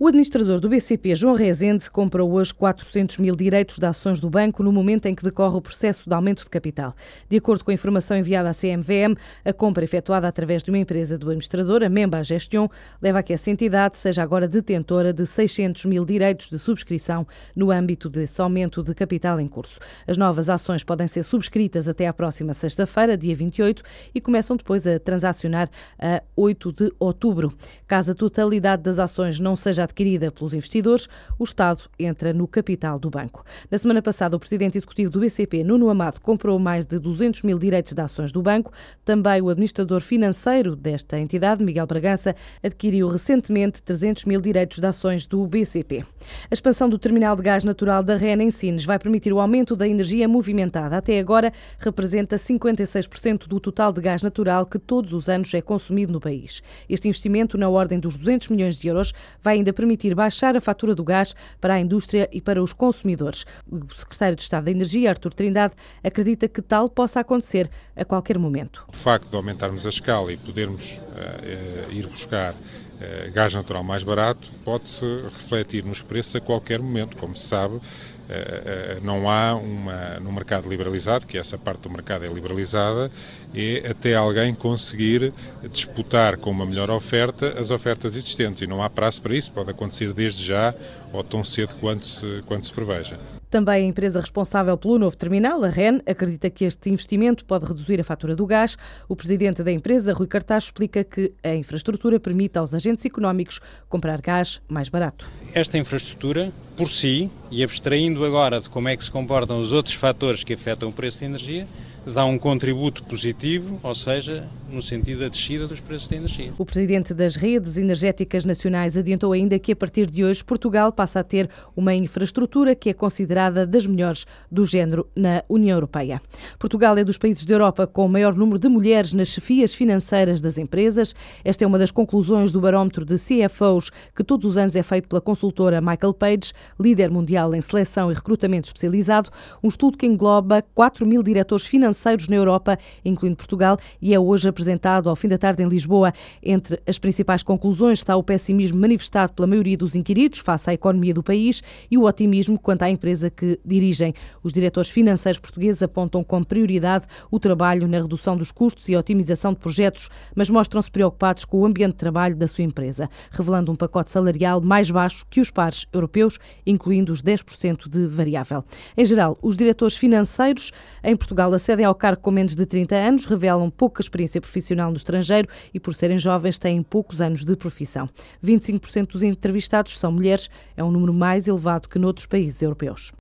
O administrador do BCP, João Rezende, comprou hoje 400 mil direitos de ações do banco no momento em que decorre o processo de aumento de capital. De acordo com a informação enviada à CMVM, a compra efetuada através de uma empresa do administrador, a Memba Gestion, leva a que essa entidade seja agora detentora de 600 mil direitos de subscrição no âmbito desse aumento de capital em curso. As novas ações podem ser subscritas até à próxima sexta-feira, dia 28, e começam depois a transacionar a 8 de outubro. Caso a totalidade das ações não seja adquirida pelos investidores, o Estado entra no capital do banco. Na semana passada, o presidente executivo do BCP, Nuno Amado, comprou mais de 200 mil direitos de ações do banco. Também o administrador financeiro desta entidade, Miguel Bragança, adquiriu recentemente 300 mil direitos de ações do BCP. A expansão do terminal de gás natural da REN em Sines vai permitir o aumento da energia movimentada. Até agora, representa 56% do total de gás natural que todos os anos é consumido no país. Este investimento, na ordem dos 200 milhões de euros, vai ainda permitir baixar a fatura do gás para a indústria e para os consumidores. O secretário de Estado da Energia, Artur Trindade, acredita que tal possa acontecer a qualquer momento. O facto de aumentarmos a escala e podermos uh, ir buscar gás natural mais barato pode-se refletir nos preços a qualquer momento. Como se sabe, não há uma, no mercado liberalizado, que essa parte do mercado é liberalizada, e até alguém conseguir disputar com uma melhor oferta as ofertas existentes. E não há prazo para isso, pode acontecer desde já ou tão cedo quanto se, quanto se preveja. Também a empresa responsável pelo novo terminal, a REN, acredita que este investimento pode reduzir a fatura do gás. O presidente da empresa, Rui Cartaz, explica que a infraestrutura permite aos agentes económicos comprar gás mais barato. Esta infraestrutura, por si, e abstraindo agora de como é que se comportam os outros fatores que afetam o preço da energia, dá um contributo positivo, ou seja, no sentido da descida dos preços da energia. O presidente das redes energéticas nacionais adiantou ainda que a partir de hoje Portugal passa a ter uma infraestrutura que é considerada das melhores do género na União Europeia. Portugal é dos países da Europa com o maior número de mulheres nas chefias financeiras das empresas. Esta é uma das conclusões do barómetro de CFOs que todos os anos é feito pela consultora Michael Page, líder mundial em seleção e recrutamento especializado, um estudo que engloba 4 mil diretores financeiros na Europa, incluindo Portugal, e é hoje apresentado ao fim da tarde em Lisboa. Entre as principais conclusões está o pessimismo manifestado pela maioria dos inquiridos face à economia do país e o otimismo quanto à empresa que dirigem. Os diretores financeiros portugueses apontam como prioridade o trabalho na redução dos custos e otimização de projetos, mas mostram-se preocupados com o ambiente de trabalho da sua empresa, revelando um pacote salarial mais baixo que os pares europeus, incluindo os 10% de variável. Em geral, os diretores financeiros em Portugal acedem ao cargo com menos de 30 anos, revelam pouca experiência profissional no estrangeiro e, por serem jovens, têm poucos anos de profissão. 25% dos entrevistados são mulheres, é um número mais elevado que noutros países europeus.